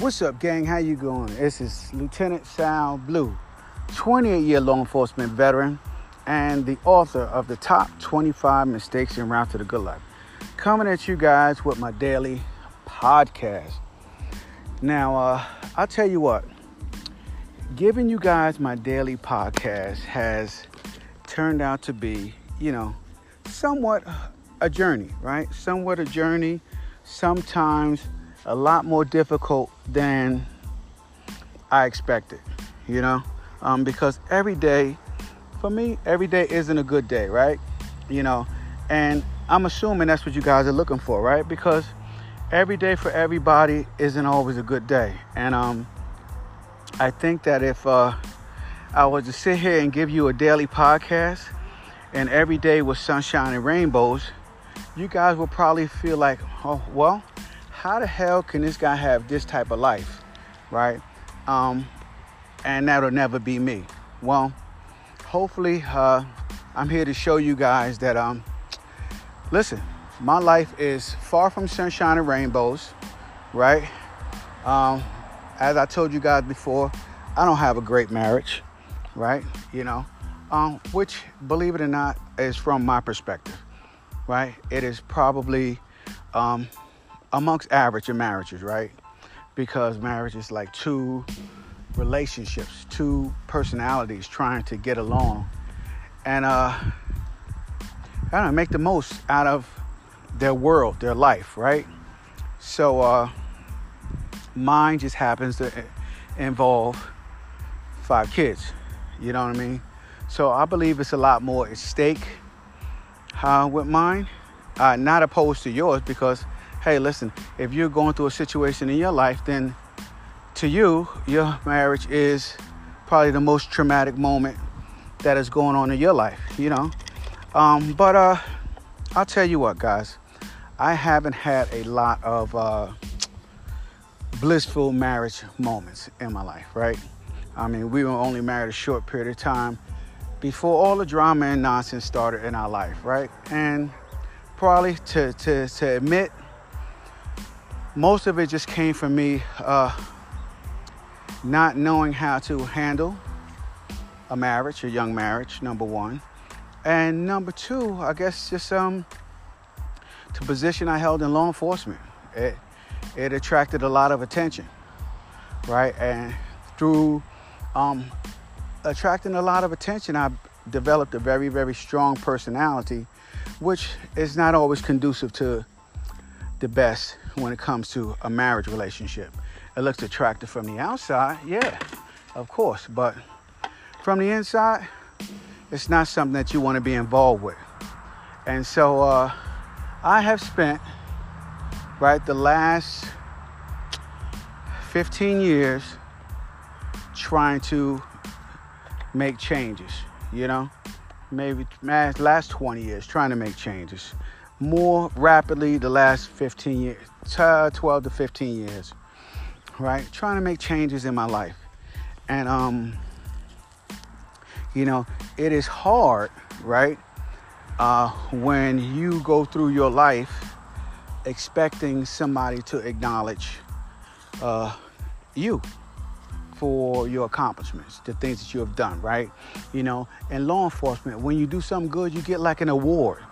What's up, gang? How you going? This is Lieutenant Sal Blue, 28-year law enforcement veteran and the author of the top 25 mistakes in route to the good life. Coming at you guys with my daily podcast. Now, uh, I'll tell you what, giving you guys my daily podcast has turned out to be, you know, somewhat a journey, right? Somewhat a journey. Sometimes a lot more difficult than I expected, you know, um, because every day, for me, every day isn't a good day, right? You know, and I'm assuming that's what you guys are looking for, right? Because every day for everybody isn't always a good day, and um, I think that if uh, I was to sit here and give you a daily podcast, and every day was sunshine and rainbows, you guys will probably feel like, oh well how the hell can this guy have this type of life, right? Um, and that'll never be me. Well, hopefully, uh, I'm here to show you guys that, um, listen, my life is far from sunshine and rainbows, right? Um, as I told you guys before, I don't have a great marriage, right? You know, um, which, believe it or not, is from my perspective, right? It is probably um, amongst average in marriages, right? Because marriage is like two relationships, two personalities trying to get along, and uh, I don't know, make the most out of their world, their life, right? So uh, mine just happens to involve five kids. You know what I mean? So I believe it's a lot more at stake uh, with mine, uh, not opposed to yours because hey, listen, if you're going through a situation in your life, then to you, your marriage is probably the most traumatic moment that is going on in your life, you know. Um, but uh, I'll tell you what, guys, I haven't had a lot of uh, blissful marriage moments in my life, right? I mean, we were only married a short period of time before all the drama and nonsense started in our life, right? And probably to, to, to admit most of it just came from me uh, not knowing how to handle a marriage, a young marriage, number one. And number two, I guess just um, the position I held in law enforcement. It, it attracted a lot of attention, right? And through um, attracting a lot of attention, I developed a very, very strong personality, which is not always conducive to the best when it comes to a marriage relationship. It looks attractive from the outside, yeah, of course, but from the inside, it's not something that you want to be involved with. And so uh, I have spent, right, the last 15 years trying to make changes, you know? Maybe last 20 years trying to make changes more rapidly the last 15 years, 12 to 15 years, right? Trying to make changes in my life. And, um, you know, it is hard, right? Uh, when you go through your life expecting somebody to acknowledge uh, you for your accomplishments, the things that you have done, right? You know, in law enforcement, when you do something good, you get like an award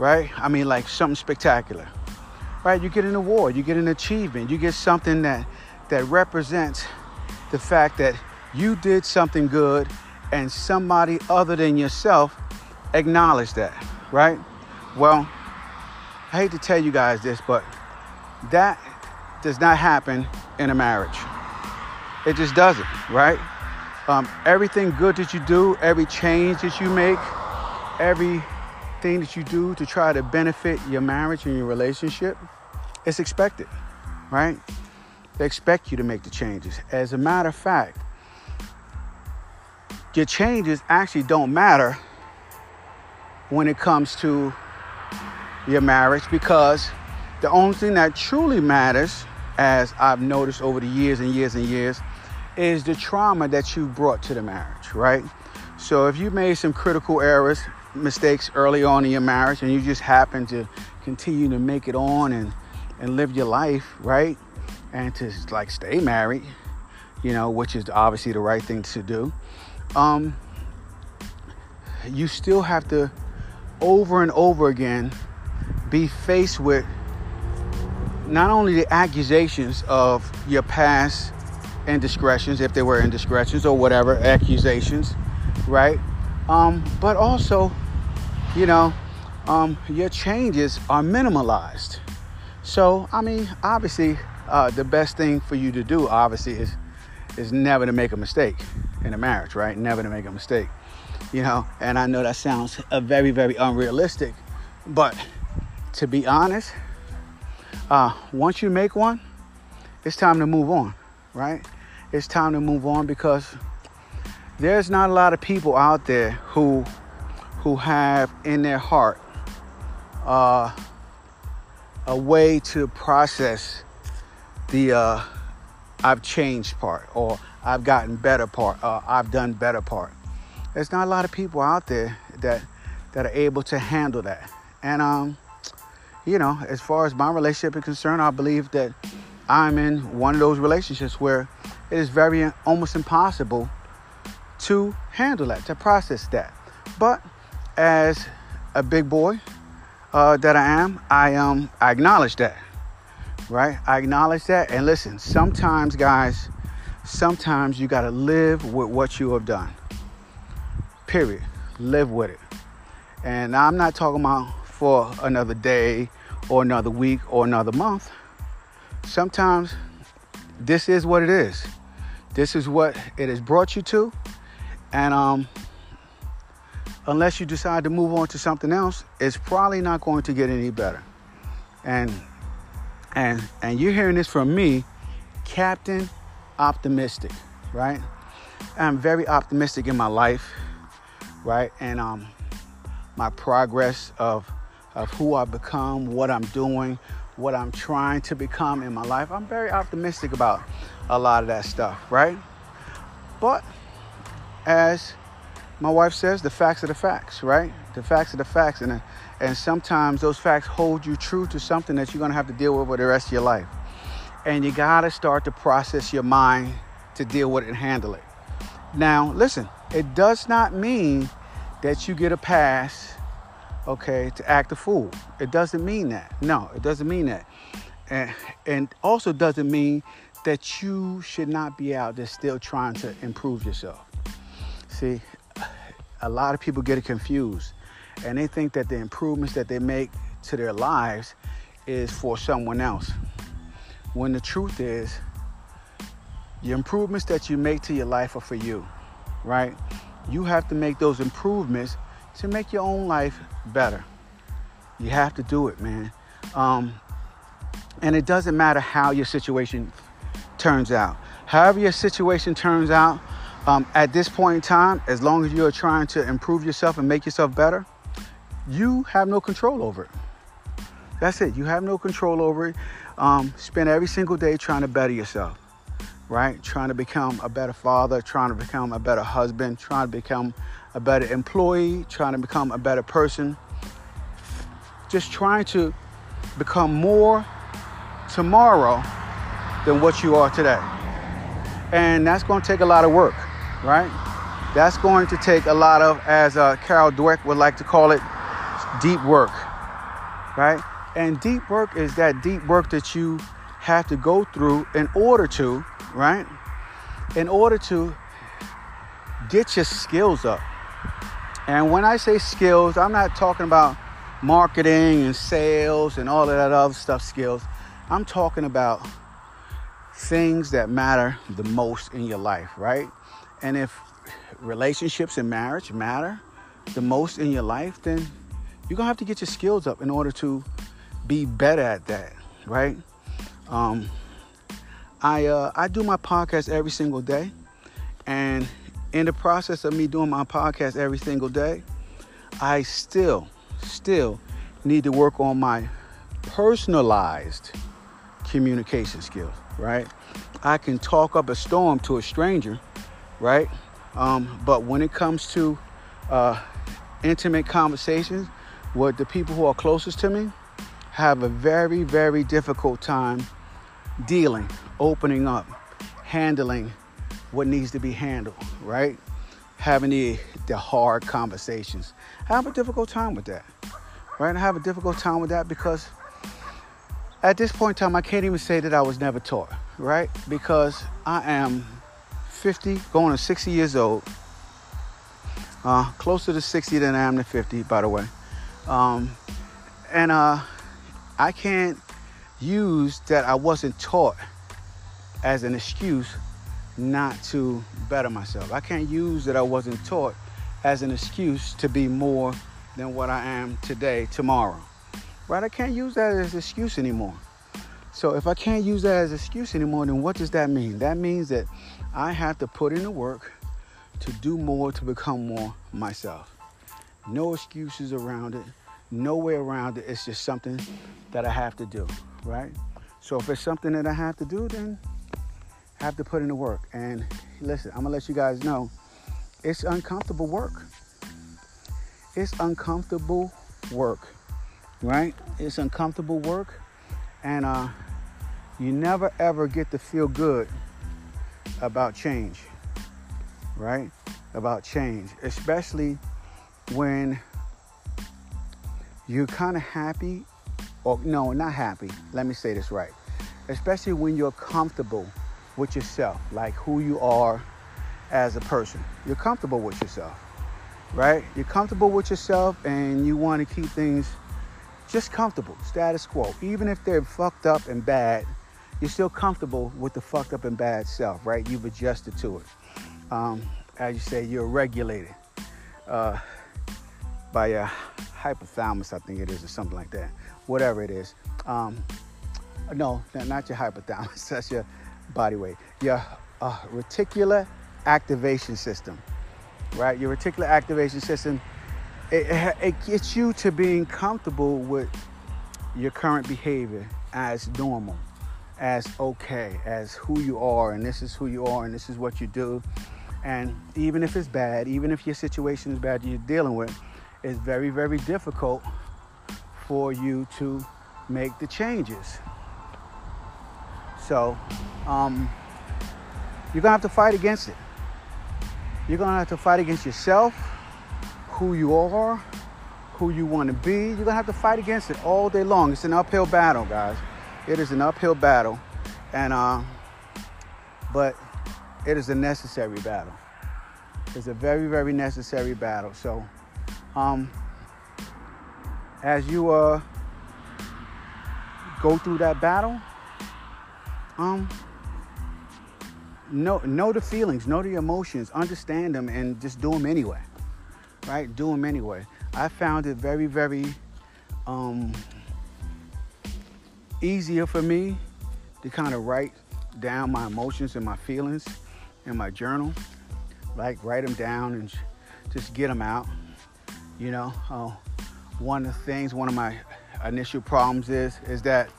right? I mean, like something spectacular, right? You get an award, you get an achievement, you get something that that represents the fact that you did something good and somebody other than yourself acknowledged that, right? Well, I hate to tell you guys this, but that does not happen in a marriage. It just doesn't, right? Um, everything good that you do, every change that you make, every thing that you do to try to benefit your marriage and your relationship, it's expected, right? They expect you to make the changes. As a matter of fact, your changes actually don't matter when it comes to your marriage because the only thing that truly matters, as I've noticed over the years and years and years, is the trauma that you brought to the marriage, right? So if you made some critical errors mistakes early on in your marriage and you just happen to continue to make it on and, and live your life, right? and to like stay married, you know, which is obviously the right thing to do. Um, you still have to over and over again be faced with not only the accusations of your past indiscretions, if there were indiscretions or whatever accusations, right? Um, but also, you know, um, your changes are minimalized. So, I mean, obviously, uh, the best thing for you to do, obviously, is is never to make a mistake in a marriage, right? Never to make a mistake, you know. And I know that sounds very, very unrealistic, but to be honest, uh, once you make one, it's time to move on, right? It's time to move on because there's not a lot of people out there who who have in their heart uh, a way to process the uh, I've changed part or I've gotten better part, uh, I've done better part. There's not a lot of people out there that that are able to handle that. And um, you know, as far as my relationship is concerned, I believe that I'm in one of those relationships where it is very almost impossible to handle that, to process that. But as a big boy uh, that I am, I um I acknowledge that, right? I acknowledge that, and listen. Sometimes, guys, sometimes you got to live with what you have done. Period. Live with it. And I'm not talking about for another day or another week or another month. Sometimes this is what it is. This is what it has brought you to. And um, unless you decide to move on to something else, it's probably not going to get any better. And and and you're hearing this from me, Captain Optimistic, right? I'm very optimistic in my life, right? And um my progress of of who I've become, what I'm doing, what I'm trying to become in my life. I'm very optimistic about a lot of that stuff, right? But as my wife says, the facts are the facts, right? The facts are the facts, and and sometimes those facts hold you true to something that you're gonna have to deal with for the rest of your life. And you gotta start to process your mind to deal with it and handle it. Now, listen, it does not mean that you get a pass okay, to act a fool. It doesn't mean that. No, it doesn't mean that. And, and also doesn't mean that you should not be out there still trying to improve yourself. See, a lot of people get it confused and they think that the improvements that they make to their lives is for someone else. When the truth is, your improvements that you make to your life are for you, right? You have to make those improvements to make your own life better. You have to do it, man. Um, and it doesn't matter how your situation turns out. However, your situation turns out um, at this point in time, as long as you're trying to improve yourself and make yourself better, you have no control over it. That's it. You have no control over it. Um, spend every single day trying to better yourself, right? Trying to become a better father, trying to become a better husband, trying to become a better employee, trying to become a better person, just trying to become more tomorrow than what you are today. And that's going to take a lot of work, right? That's going to take a lot of, as uh, Carol Dweck would like to call it, deep work, right? And deep work is that deep work that you have to go through in order to, right? In order to get your skills up, and when I say skills, I'm not talking about marketing and sales and all of that other stuff skills. I'm talking about things that matter the most in your life, right? And if relationships and marriage matter the most in your life, then you're gonna have to get your skills up in order to be better at that, right? Um, I uh, I do my podcast every single day, and in the process of me doing my podcast every single day, I still, still need to work on my personalized communication skills, right? I can talk up a storm to a stranger, right? Um, but when it comes to uh, intimate conversations with the people who are closest to me, have a very, very difficult time dealing, opening up, handling what needs to be handled, right? Having the, the hard conversations. I have a difficult time with that, right? I have a difficult time with that because at this point in time, I can't even say that I was never taught, right? Because I am 50, going to 60 years old, uh, closer to 60 than I am to 50, by the way. Um, and uh, I can't use that I wasn't taught as an excuse not to better myself. I can't use that I wasn't taught as an excuse to be more than what I am today, tomorrow. Right? I can't use that as an excuse anymore. So if I can't use that as an excuse anymore, then what does that mean? That means that I have to put in the work to do more to become more myself. No excuses around it, no way around it. It's just something that I have to do, right? So if it's something that I have to do, then I have to put in the work. And listen, I'm gonna let you guys know it's uncomfortable work. It's uncomfortable work, right? It's uncomfortable work, and uh, you never ever get to feel good about change, right? About change, especially when you're kind of happy, or no, not happy. Let me say this right. Especially when you're comfortable with yourself, like who you are as a person. You're comfortable with yourself, right? You're comfortable with yourself and you want to keep things just comfortable, status quo. Even if they're fucked up and bad, you're still comfortable with the fucked up and bad self, right? You've adjusted to it. Um, as you say, you're regulated uh, by your hypothalamus, I think it is, or something like that. Whatever it is. Um, no, not your hypothalamus. That's your body weight. Your uh, reticular activation system, right? Your reticular activation system, it, it gets you to being comfortable with your current behavior as normal, as okay, as who you are, and this is who you are, and this is what you do. And even if it's bad, even if your situation is bad you're dealing with, it's very, very difficult for you to make the changes. So, um, you're gonna have to fight against it. You're gonna have to fight against yourself, who you are, who you want to be. You're gonna have to fight against it all day long. It's an uphill battle, guys. It is an uphill battle, and uh, but it is a necessary battle. It's a very, very necessary battle. So, um, as you uh, go through that battle, um, know know the feelings, know the emotions, understand them, and just do them anyway. Right? Do them anyway. I found it very, very um, easier for me to kind of write down my emotions and my feelings in my journal. Like write them down and just get them out. You know, uh, one of the things, one of my initial problems is is that,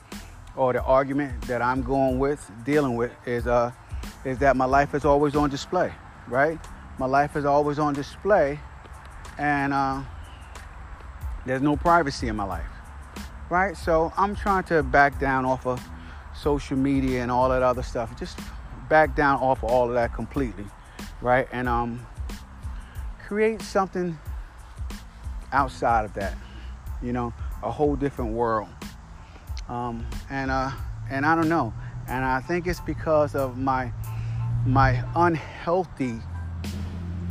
or the argument that I'm going with, dealing with, is uh, is that my life is always on display, right? My life is always on display, and uh, there's no privacy in my life, right? So I'm trying to back down off of social media and all that other stuff. Just back down off of all of that completely, right? And um, create something outside of that, you know, a whole different world. Um, and uh, and I don't know, and I think it's because of my my unhealthy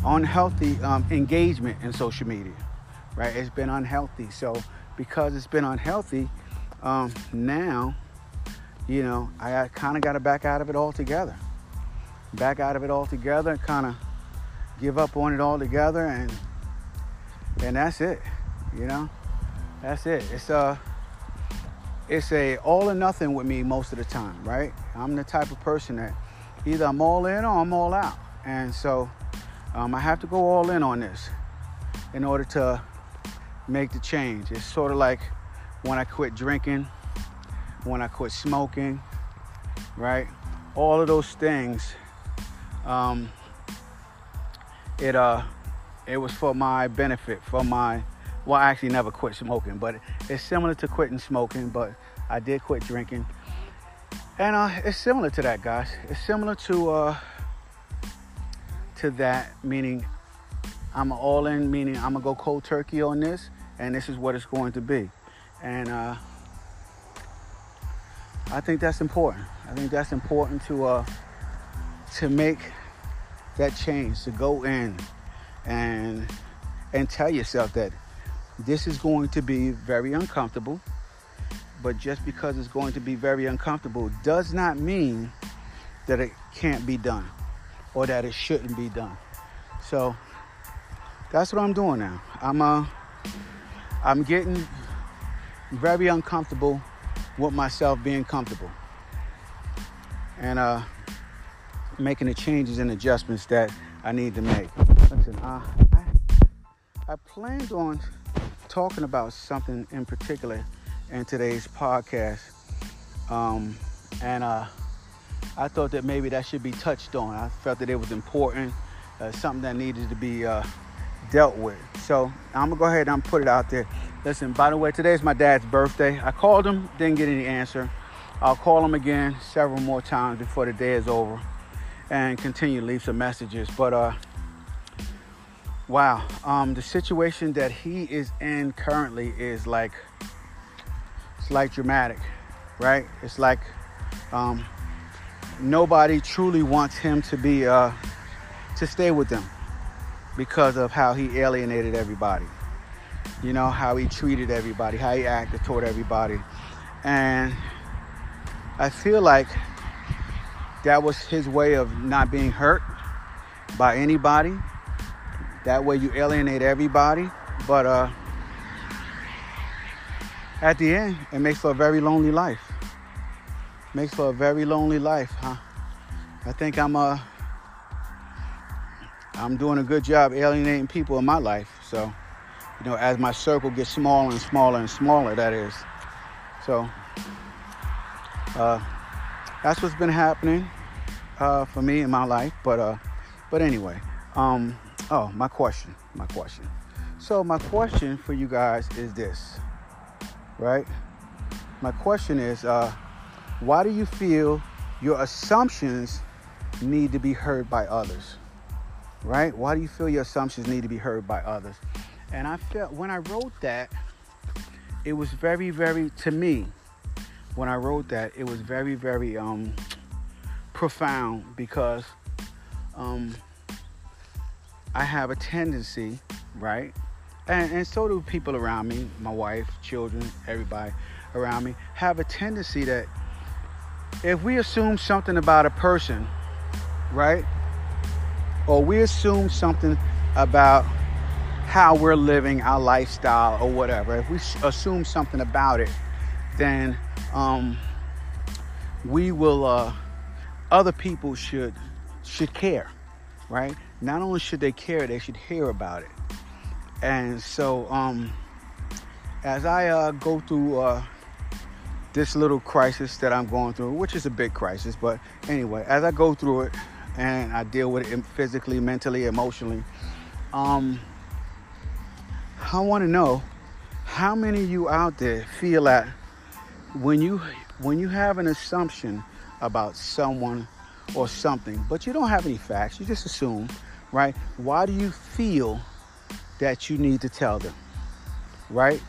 unhealthy um, engagement in social media right it's been unhealthy so because it's been unhealthy um, now you know i kind of got to back out of it altogether. Back out of it altogether kind of give up on it altogether and and that's it you know? That's it. It's a uh, it's a all or nothing with me most of the time right? I'm the type of person that either I'm all in or I'm all out. And so um, I have to go all in on this in order to make the change. It's sort of like when I quit drinking, when I quit smoking, right? All of those things, um, it uh, it was for my benefit, for my. Well, I actually never quit smoking, but it's similar to quitting smoking. But I did quit drinking And uh, it's similar to that, guys. It's similar to uh, to that, meaning I'm all in, meaning I'm gonna go cold turkey on this, and this is what it's going to be. And uh, I think that's important. I think that's important to uh, to make that change, to go in and and tell yourself that this is going to be very uncomfortable. But just because it's going to be very uncomfortable does not mean that it can't be done or that it shouldn't be done. So that's what I'm doing now. I'm uh I'm getting very uncomfortable with myself being comfortable. And uh making the changes and adjustments that I need to make. Listen, uh, I, I planned on talking about something in particular in today's podcast. Um, and uh, I thought that maybe that should be touched on. I felt that it was important, uh, something that needed to be uh, dealt with. So I'm gonna go ahead and put it out there. Listen, by the way, today's my dad's birthday. I called him, didn't get any answer. I'll call him again several more times before the day is over and continue to leave some messages. But uh, wow, um, the situation that he is in currently is like it's like dramatic, right? It's like um, nobody truly wants him to be uh, to stay with them because of how he alienated everybody. You know how he treated everybody, how he acted toward everybody, and I feel like that was his way of not being hurt by anybody. That way you alienate everybody. But uh, at the end, it makes for a very lonely life. Makes for a very lonely life, huh? I think I'm uh I'm doing a good job alienating people in my life. So, you know, as my circle gets smaller and smaller and smaller, that is. So, uh, that's what's been happening uh, for me in my life. But uh, but anyway, um, oh, my question, my question. So my question for you guys is this, right? My question is, uh, why do you feel your assumptions need to be heard by others? Right? Why do you feel your assumptions need to be heard by others? And I felt when I wrote that, it was very, very to me when I wrote that, it was very, very um, profound because um, I have a tendency, right? And, and so do people around me, my wife, children, everybody around me, have a tendency that if we assume something about a person, right? Or we assume something about how we're living our lifestyle or whatever, if we assume something about it, then um, we will, uh, other people should should care, right? Not only should they care, they should hear about it. And so, um, as I uh, go through uh, this little crisis that I'm going through, which is a big crisis, but anyway, as I go through it and I deal with it physically, mentally, emotionally, um, I want to know how many of you out there feel that when you when you have an assumption about someone or something, but you don't have any facts, you just assume, right? Why do you feel that you need to tell them, right?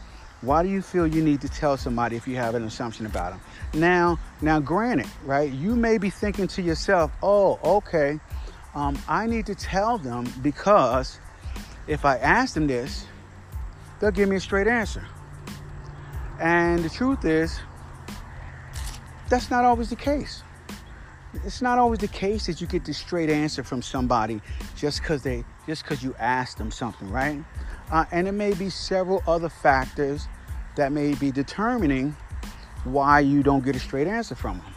Why do you feel you need to tell somebody if you have an assumption about them? Now, now, granted, right? You may be thinking to yourself, "Oh, okay, um, I need to tell them because if I ask them this, they'll give me a straight answer." And the truth is, that's not always the case. It's not always the case that you get the straight answer from somebody just because they just because you asked them something, right? Uh, and it may be several other factors that may be determining why you don't get a straight answer from them.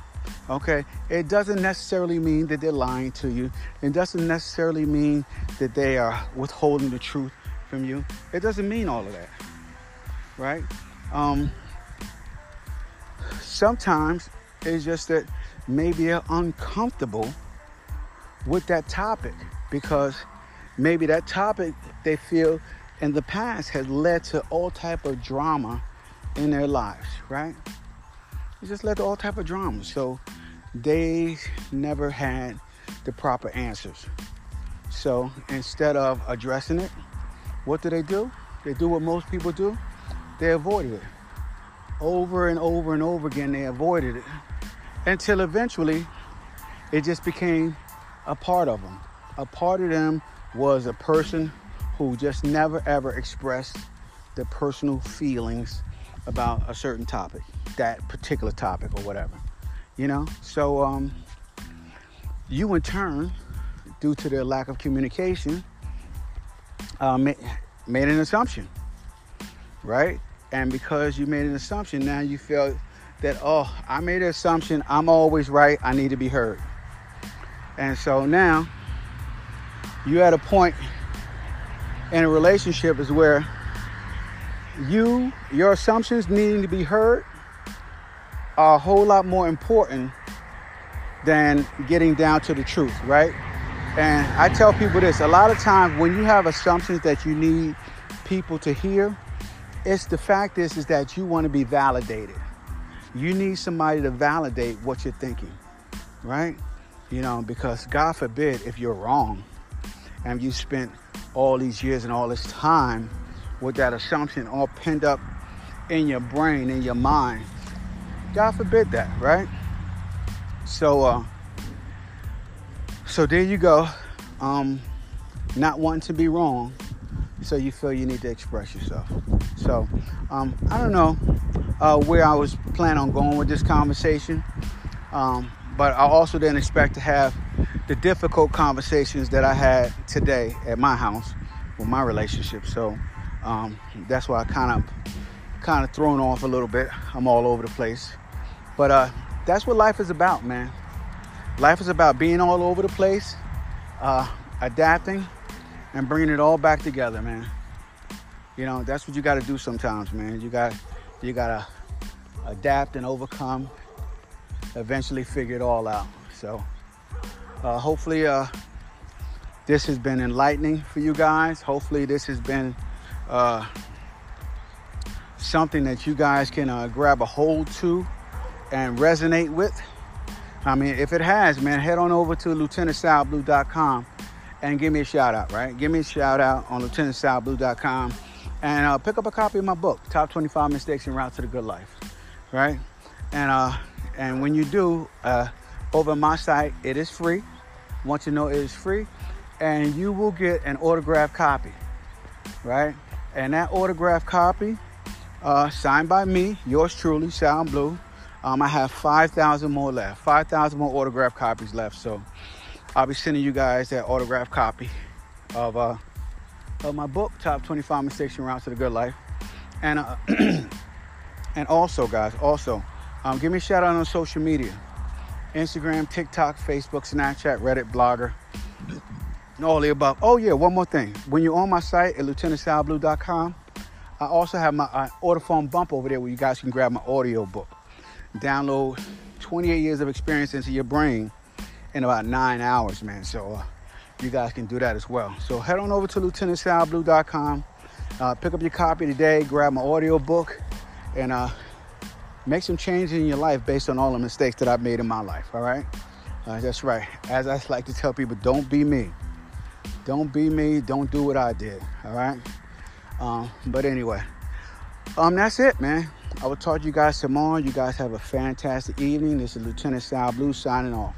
Okay, it doesn't necessarily mean that they're lying to you. It doesn't necessarily mean that they are withholding the truth from you. It doesn't mean all of that, right? Um, sometimes it's just that maybe they're uncomfortable with that topic because maybe that topic they feel in the past has led to all type of drama in their lives, right? It just led to all type of drama. So they never had the proper answers. So instead of addressing it, what do they do? They do what most people do. They avoided it. Over and over and over again, they avoided it until eventually it just became a part of them. A part of them was a person who just never ever expressed their personal feelings about a certain topic, that particular topic or whatever. You know? So um, you in turn, due to their lack of communication, uh, made, made an assumption, right? And because you made an assumption, now you feel that, oh, I made an assumption, I'm always right, I need to be heard. And so now you at a point in a relationship is where you, your assumptions needing to be heard are a whole lot more important than getting down to the truth, right? And I tell people this a lot of times when you have assumptions that you need people to hear, it's the fact is, is that you want to be validated. You need somebody to validate what you're thinking, right? You know, because God forbid if you're wrong and you spent all these years and all this time with that assumption all pinned up in your brain, in your mind. God forbid that, right? So, uh, so there you go. Um, not wanting to be wrong, so you feel you need to express yourself. So, um, I don't know uh, where I was planning on going with this conversation, um, but I also didn't expect to have the difficult conversations that I had today at my house with my relationship. So um, that's why I kind of kind of thrown off a little bit. I'm all over the place, but uh, that's what life is about, man. Life is about being all over the place, uh, adapting, and bringing it all back together, man. You know, that's what you got to do sometimes, man. You got you got to adapt and overcome. Eventually, figure it all out. So, uh, hopefully, uh, this has been enlightening for you guys. Hopefully, this has been uh, something that you guys can uh, grab a hold to and resonate with. I mean, if it has, man, head on over to lieutenantsalblue.com and give me a shout out, right? Give me a shout out on lieutenantsalblue.com and uh, pick up a copy of my book, Top 25 Mistakes and Route to the Good Life, right? And uh, and when you do, over my site, it is free. Want you to know it is free, and you will get an autographed copy, right? And that autographed copy, uh, signed by me, yours truly, Sal Blue. Um, I have 5,000 more left, 5,000 more autographed copies left. So I'll be sending you guys that autographed copy of, uh, of my book, Top 25 Mistakes and Routes to the Good Life. And, uh, and also, guys, also, um, give me a shout out on social media Instagram, TikTok, Facebook, Snapchat, Reddit, Blogger and all the above. Oh yeah, one more thing. When you're on my site at lieutenantsalblue.com, I also have my uh, order bump over there where you guys can grab my audio book. Download 28 years of experience into your brain in about nine hours, man. So uh, you guys can do that as well. So head on over to lieutenantsalblue.com, uh, pick up your copy today, grab my audio book, and uh, make some changes in your life based on all the mistakes that I've made in my life. All right, uh, that's right. As I like to tell people, don't be me. Don't be me. Don't do what I did. All right. Um, but anyway, um, that's it, man. I will talk to you guys tomorrow. You guys have a fantastic evening. This is Lieutenant Sal Blue signing off.